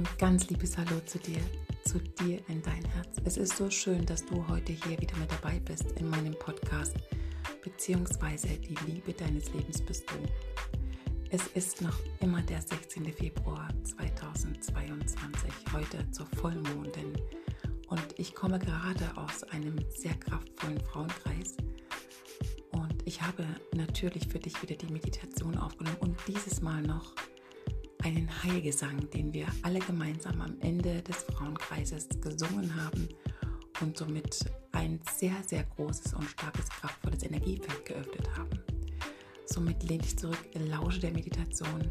Ein ganz liebes Hallo zu dir, zu dir in dein Herz. Es ist so schön, dass du heute hier wieder mit dabei bist in meinem Podcast, beziehungsweise die Liebe deines Lebens bist du. Es ist noch immer der 16. Februar 2022, heute zur Vollmondin. Und ich komme gerade aus einem sehr kraftvollen Frauenkreis. Und ich habe natürlich für dich wieder die Meditation aufgenommen und dieses Mal noch einen Heilgesang, den wir alle gemeinsam am Ende des Frauenkreises gesungen haben und somit ein sehr, sehr großes und starkes, kraftvolles Energiefeld geöffnet haben. Somit lehn dich zurück, lausche der Meditation.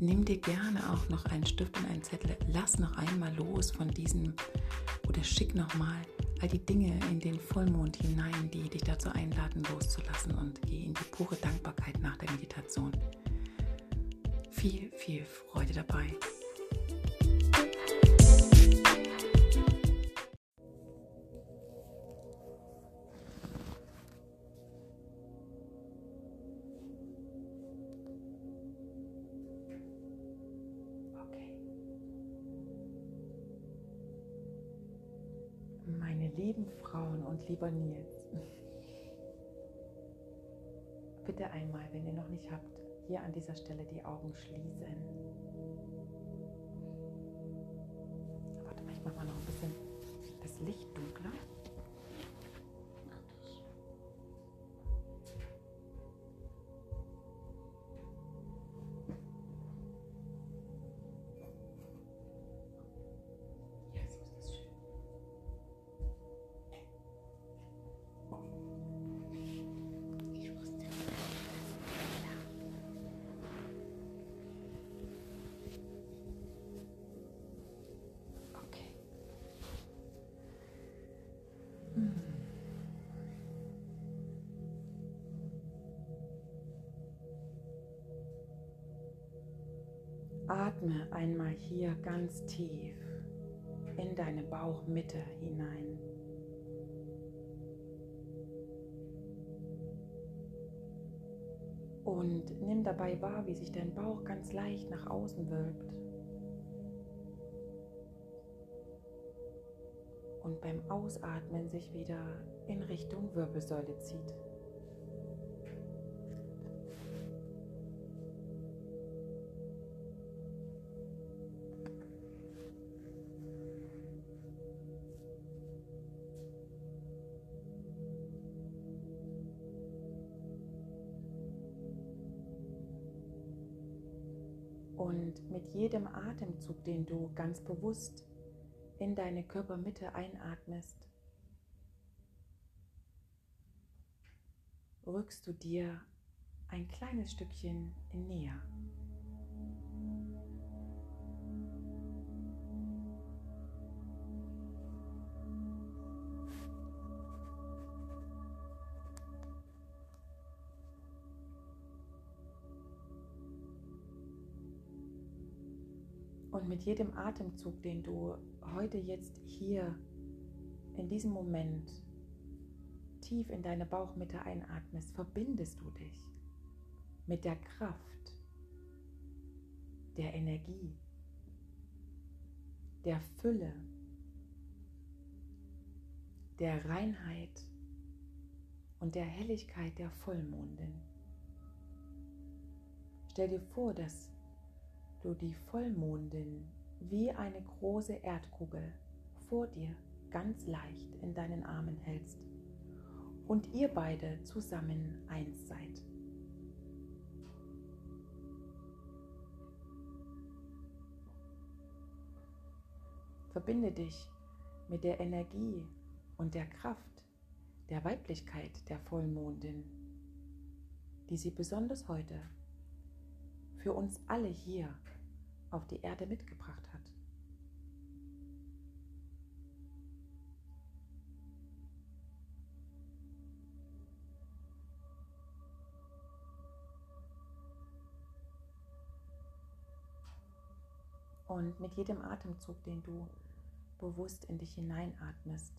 Nimm dir gerne auch noch einen Stift und einen Zettel. Lass noch einmal los von diesem oder schick nochmal all die Dinge in den Vollmond hinein, die dich dazu einladen, loszulassen und geh in die pure Dankbarkeit nach der Meditation viel, viel Freude dabei. Meine lieben Frauen und lieber Nils, bitte einmal, wenn ihr noch nicht habt, hier an dieser Stelle die Augen schließen. Warte ich mache mal noch ein bisschen das Licht dunkler. Atme einmal hier ganz tief in deine Bauchmitte hinein. Und nimm dabei wahr, wie sich dein Bauch ganz leicht nach außen wölbt. Und beim Ausatmen sich wieder in Richtung Wirbelsäule zieht. Und mit jedem Atemzug, den du ganz bewusst in deine Körpermitte einatmest, rückst du dir ein kleines Stückchen näher. Mit jedem Atemzug, den du heute jetzt hier in diesem Moment tief in deine Bauchmitte einatmest, verbindest du dich mit der Kraft, der Energie, der Fülle, der Reinheit und der Helligkeit der Vollmondin. Stell dir vor, dass du die Vollmondin wie eine große Erdkugel vor dir ganz leicht in deinen Armen hältst und ihr beide zusammen eins seid. Verbinde dich mit der Energie und der Kraft der Weiblichkeit der Vollmondin, die sie besonders heute für uns alle hier auf die Erde mitgebracht hat. Und mit jedem Atemzug, den du bewusst in dich hineinatmest,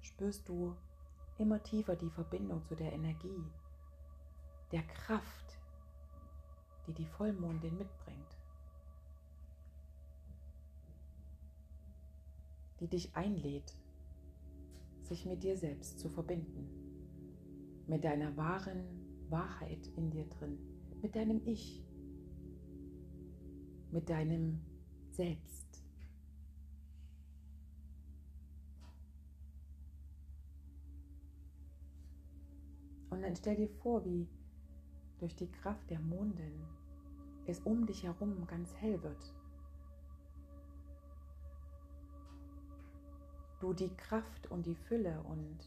spürst du immer tiefer die Verbindung zu der Energie, der Kraft, die die Vollmondin mitbringt. die dich einlädt, sich mit dir selbst zu verbinden, mit deiner wahren Wahrheit in dir drin, mit deinem Ich, mit deinem Selbst. Und dann stell dir vor, wie durch die Kraft der Mondin es um dich herum ganz hell wird. Du die Kraft und die Fülle und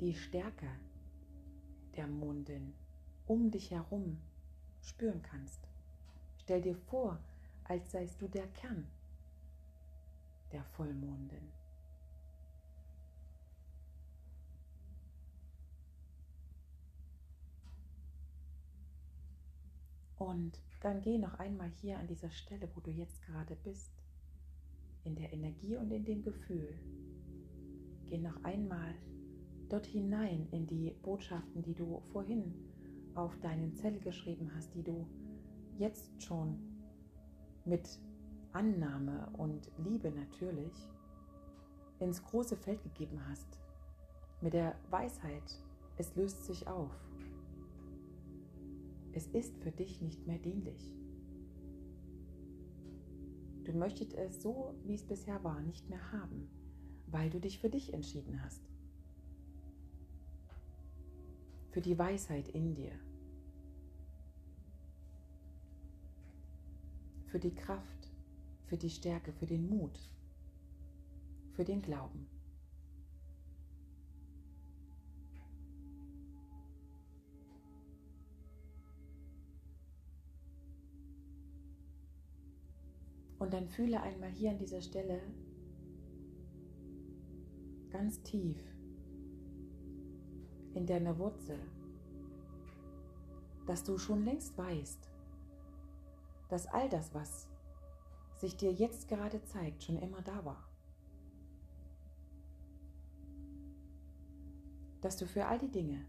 die Stärke der Mondin um dich herum spüren kannst. Stell dir vor, als seist du der Kern der Vollmondin. Und dann geh noch einmal hier an dieser Stelle, wo du jetzt gerade bist, in der Energie und in dem Gefühl. Geh noch einmal dort hinein in die Botschaften, die du vorhin auf deinen Zettel geschrieben hast, die du jetzt schon mit Annahme und Liebe natürlich ins große Feld gegeben hast. Mit der Weisheit, es löst sich auf. Es ist für dich nicht mehr dienlich. Du möchtest es so, wie es bisher war, nicht mehr haben, weil du dich für dich entschieden hast. Für die Weisheit in dir. Für die Kraft, für die Stärke, für den Mut, für den Glauben. Und dann fühle einmal hier an dieser Stelle ganz tief in deiner Wurzel, dass du schon längst weißt, dass all das, was sich dir jetzt gerade zeigt, schon immer da war. Dass du für all die Dinge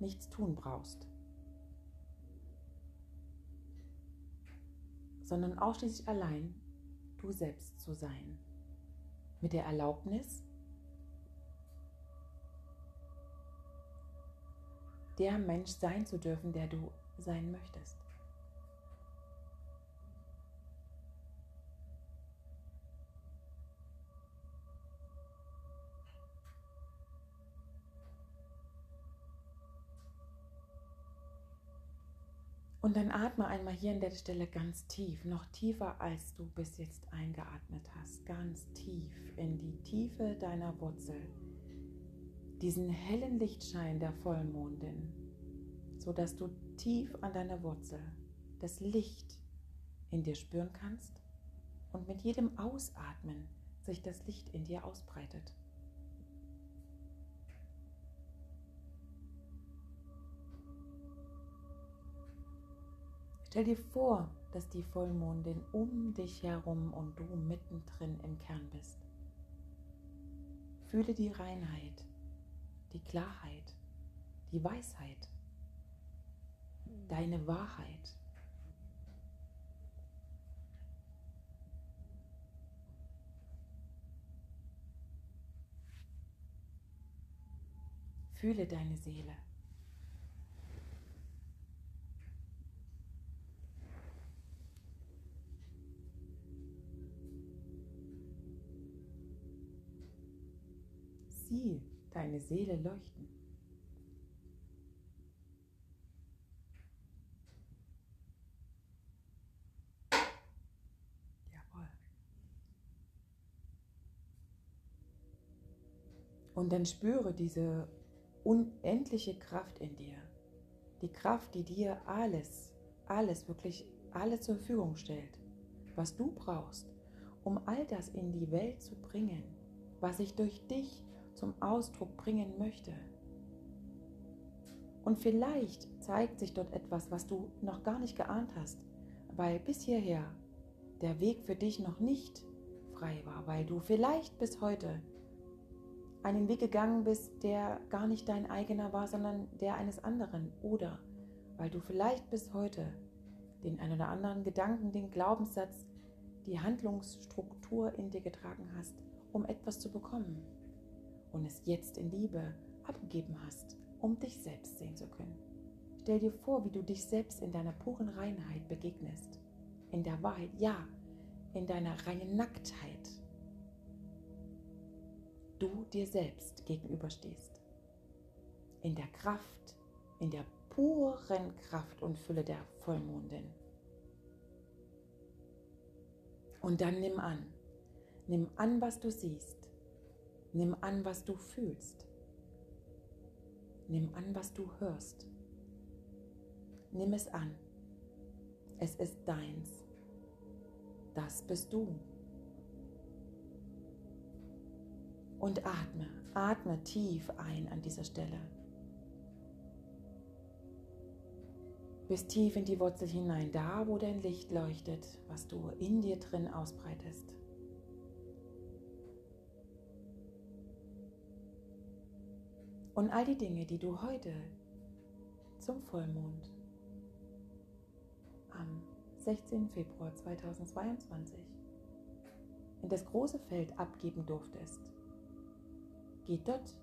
nichts tun brauchst, sondern ausschließlich allein du selbst zu sein. Mit der Erlaubnis, der Mensch sein zu dürfen, der du sein möchtest. Und dann atme einmal hier an der Stelle ganz tief, noch tiefer als du bis jetzt eingeatmet hast, ganz tief in die Tiefe deiner Wurzel, diesen hellen Lichtschein der Vollmondin, so dass du tief an deiner Wurzel das Licht in dir spüren kannst und mit jedem Ausatmen sich das Licht in dir ausbreitet. Stell dir vor, dass die Vollmondin um dich herum und du mittendrin im Kern bist. Fühle die Reinheit, die Klarheit, die Weisheit, deine Wahrheit. Fühle deine Seele. Deine Seele leuchten. Jawohl. Und dann spüre diese unendliche Kraft in dir. Die Kraft, die dir alles, alles, wirklich alles zur Verfügung stellt, was du brauchst, um all das in die Welt zu bringen, was sich durch dich zum Ausdruck bringen möchte. Und vielleicht zeigt sich dort etwas, was du noch gar nicht geahnt hast, weil bis hierher der Weg für dich noch nicht frei war, weil du vielleicht bis heute einen Weg gegangen bist, der gar nicht dein eigener war, sondern der eines anderen. Oder weil du vielleicht bis heute den einen oder anderen Gedanken, den Glaubenssatz, die Handlungsstruktur in dir getragen hast um etwas zu bekommen und es jetzt in Liebe abgegeben hast, um dich selbst sehen zu können. Stell dir vor, wie du dich selbst in deiner puren Reinheit begegnest. In der Wahrheit, ja, in deiner reinen Nacktheit. Du dir selbst gegenüberstehst. In der Kraft, in der puren Kraft und Fülle der Vollmondin. Und dann nimm an. Nimm an, was du siehst. Nimm an, was du fühlst. Nimm an, was du hörst. Nimm es an. Es ist deins. Das bist du. Und atme, atme tief ein an dieser Stelle. bis tief in die Wurzel hinein, da wo dein Licht leuchtet, was du in dir drin ausbreitest. Und all die Dinge, die du heute zum Vollmond am 16. Februar 2022 in das große Feld abgeben durftest, geh dort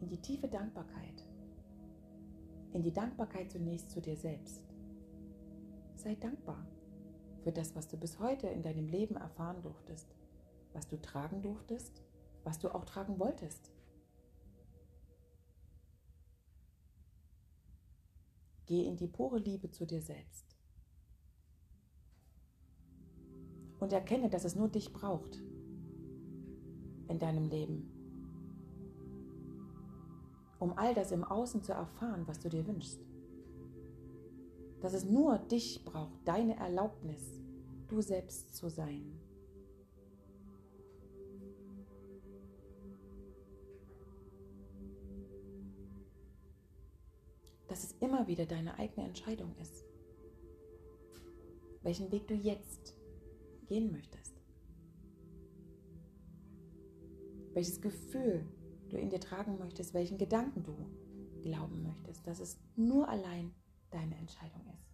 in die tiefe Dankbarkeit, in die Dankbarkeit zunächst zu dir selbst Sei dankbar für das, was du bis heute in deinem Leben erfahren durftest, was du tragen durftest, was du auch tragen wolltest. Geh in die pure Liebe zu dir selbst. Und erkenne, dass es nur dich braucht in deinem Leben, um all das im Außen zu erfahren, was du dir wünschst dass es nur dich braucht, deine Erlaubnis, du selbst zu sein. Dass es immer wieder deine eigene Entscheidung ist, welchen Weg du jetzt gehen möchtest. Welches Gefühl du in dir tragen möchtest, welchen Gedanken du glauben möchtest, dass es nur allein deine Entscheidung ist.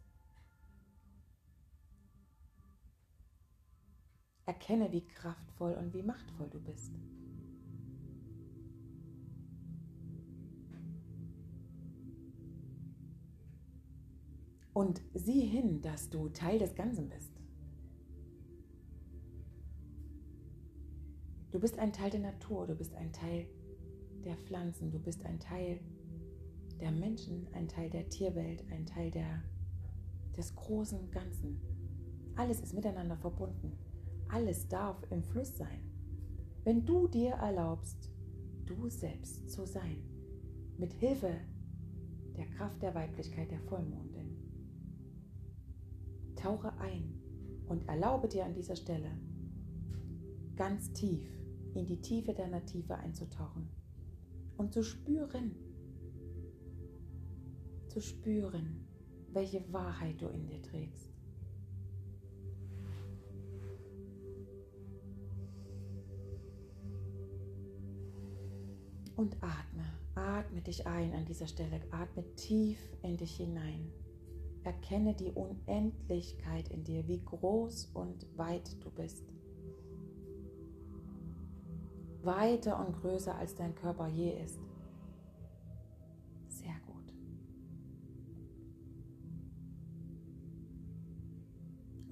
Erkenne, wie kraftvoll und wie machtvoll du bist. Und sieh hin, dass du Teil des Ganzen bist. Du bist ein Teil der Natur, du bist ein Teil der Pflanzen, du bist ein Teil der Menschen, ein Teil der Tierwelt, ein Teil der, des großen Ganzen. Alles ist miteinander verbunden. Alles darf im Fluss sein. Wenn du dir erlaubst, du selbst zu sein, mit Hilfe der Kraft der Weiblichkeit der Vollmondin. Tauche ein und erlaube dir an dieser Stelle ganz tief in die Tiefe deiner Tiefe einzutauchen und zu spüren, zu spüren, welche Wahrheit du in dir trägst. Und atme, atme dich ein an dieser Stelle, atme tief in dich hinein. Erkenne die Unendlichkeit in dir, wie groß und weit du bist. Weiter und größer als dein Körper je ist.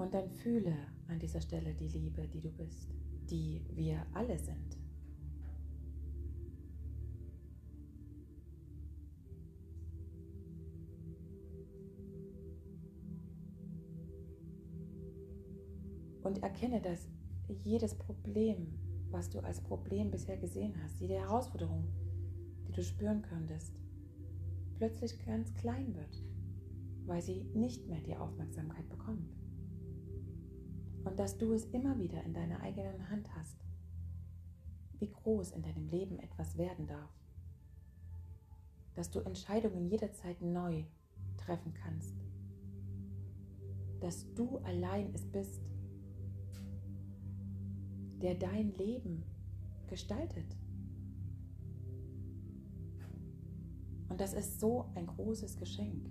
Und dann fühle an dieser Stelle die Liebe, die du bist, die wir alle sind. Und erkenne, dass jedes Problem, was du als Problem bisher gesehen hast, jede Herausforderung, die du spüren könntest, plötzlich ganz klein wird, weil sie nicht mehr die Aufmerksamkeit bekommt. Und dass du es immer wieder in deiner eigenen Hand hast, wie groß in deinem Leben etwas werden darf, dass du Entscheidungen jederzeit neu treffen kannst, dass du allein es bist, der dein Leben gestaltet. Und das ist so ein großes Geschenk.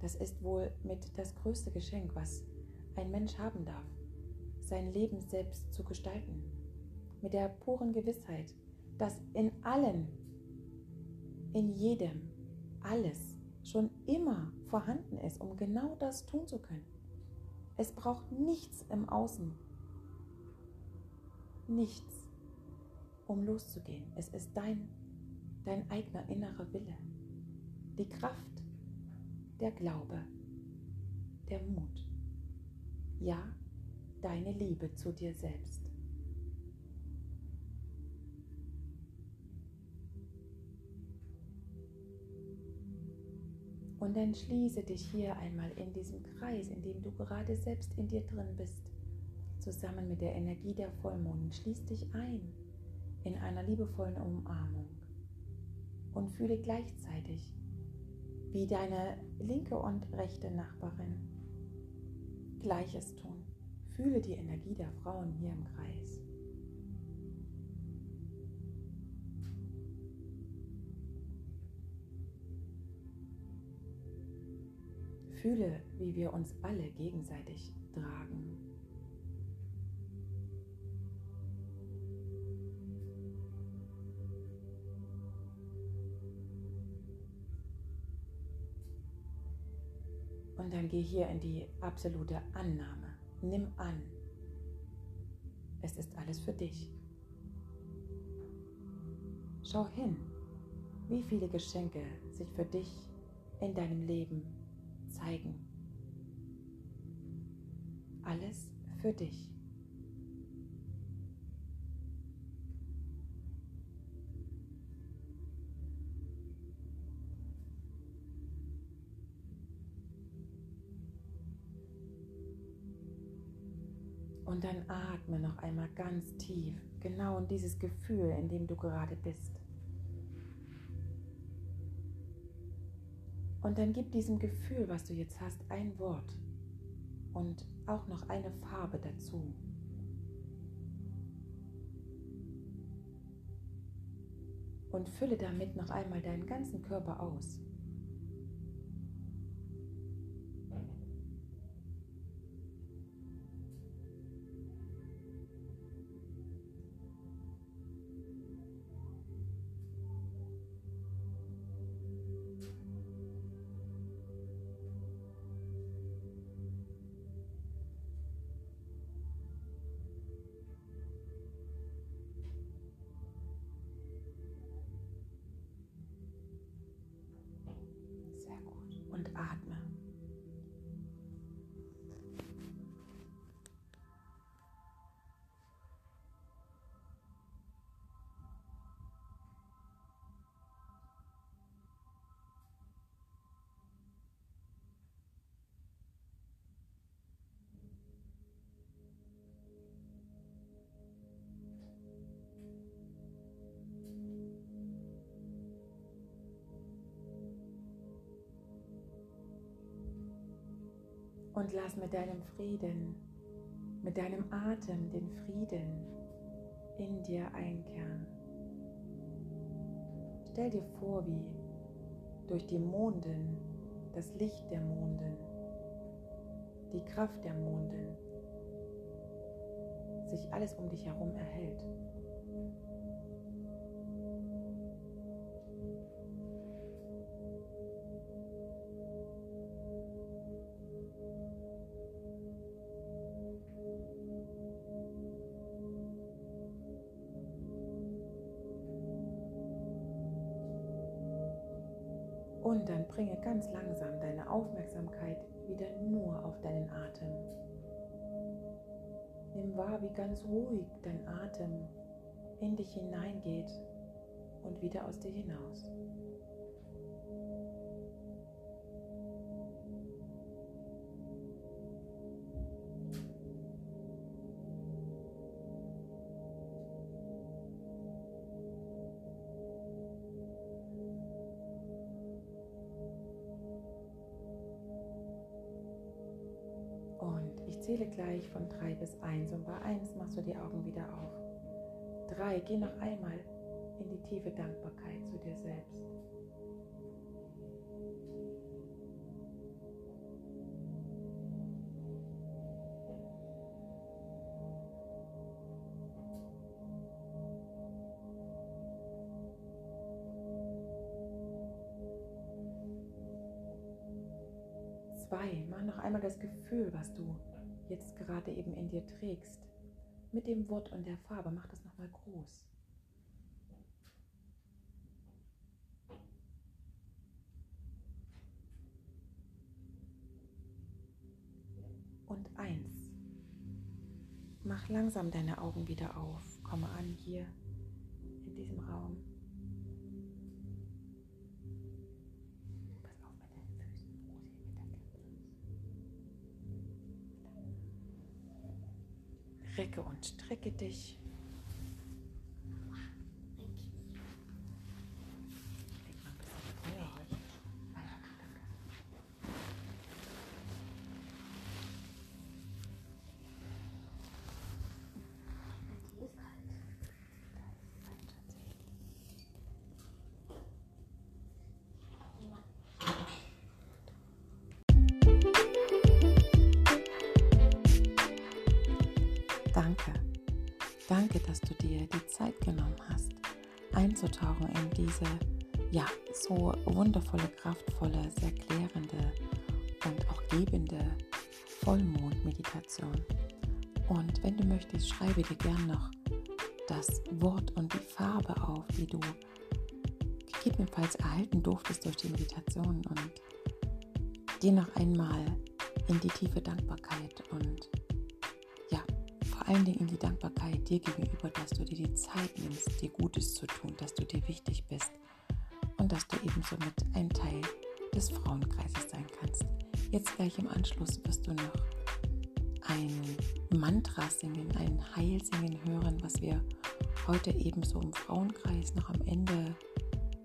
Das ist wohl mit das größte Geschenk, was ein Mensch haben darf, sein Leben selbst zu gestalten, mit der puren Gewissheit, dass in allen, in jedem, alles schon immer vorhanden ist, um genau das tun zu können. Es braucht nichts im Außen, nichts, um loszugehen. Es ist dein, dein eigener innerer Wille, die Kraft, der Glaube, der Mut. Ja, deine Liebe zu dir selbst. Und dann schließe dich hier einmal in diesem Kreis, in dem du gerade selbst in dir drin bist, zusammen mit der Energie der Vollmond. Schließ dich ein in einer liebevollen Umarmung und fühle gleichzeitig, wie deine linke und rechte Nachbarin Gleiches tun. Fühle die Energie der Frauen hier im Kreis. Fühle, wie wir uns alle gegenseitig tragen. Und dann geh hier in die absolute Annahme. Nimm an, es ist alles für dich. Schau hin, wie viele Geschenke sich für dich in deinem Leben zeigen. Alles für dich. Und dann atme noch einmal ganz tief, genau in dieses Gefühl, in dem du gerade bist. Und dann gib diesem Gefühl, was du jetzt hast, ein Wort und auch noch eine Farbe dazu. Und fülle damit noch einmal deinen ganzen Körper aus. atmen. Und lass mit deinem Frieden, mit deinem Atem den Frieden in dir einkehren. Stell dir vor, wie durch die Monden, das Licht der Monden, die Kraft der Monden sich alles um dich herum erhält. Bringe ganz langsam deine Aufmerksamkeit wieder nur auf deinen Atem. Nimm wahr, wie ganz ruhig dein Atem in dich hineingeht und wieder aus dir hinaus. zähle gleich von 3 bis 1 und bei 1 machst du die Augen wieder auf. 3, geh noch einmal in die tiefe Dankbarkeit zu dir selbst. Zwei, mach noch einmal das Gefühl, was du jetzt gerade eben in dir trägst. Mit dem Wort und der Farbe, mach das nochmal groß. Und eins. Mach langsam deine Augen wieder auf. Komme an hier in diesem Raum. Recke und strecke dich. Hast, einzutauchen in diese, ja, so wundervolle, kraftvolle, sehr klärende und auch gebende Vollmond-Meditation. Und wenn du möchtest, schreibe dir gern noch das Wort und die Farbe auf, die du gegebenenfalls erhalten durftest durch die Meditation und dir noch einmal in die tiefe Dankbarkeit und allen Dingen in die Dankbarkeit dir gegenüber, dass du dir die Zeit nimmst, dir Gutes zu tun, dass du dir wichtig bist und dass du ebenso mit ein Teil des Frauenkreises sein kannst. Jetzt gleich im Anschluss wirst du noch ein Mantra singen, ein Heilsingen hören, was wir heute ebenso im Frauenkreis noch am Ende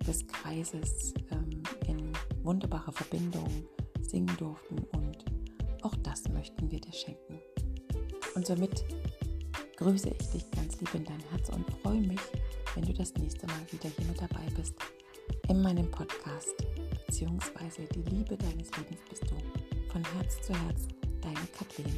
des Kreises ähm, in wunderbarer Verbindung singen durften und auch das möchten wir dir schenken. Und somit grüße ich dich ganz lieb in dein Herz und freue mich, wenn du das nächste Mal wieder hier mit dabei bist in meinem Podcast, beziehungsweise die Liebe deines Lebens bist du. Von Herz zu Herz, deine Kathleen.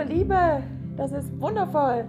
Pure Liebe. Das ist wundervoll.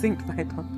Singt weiter.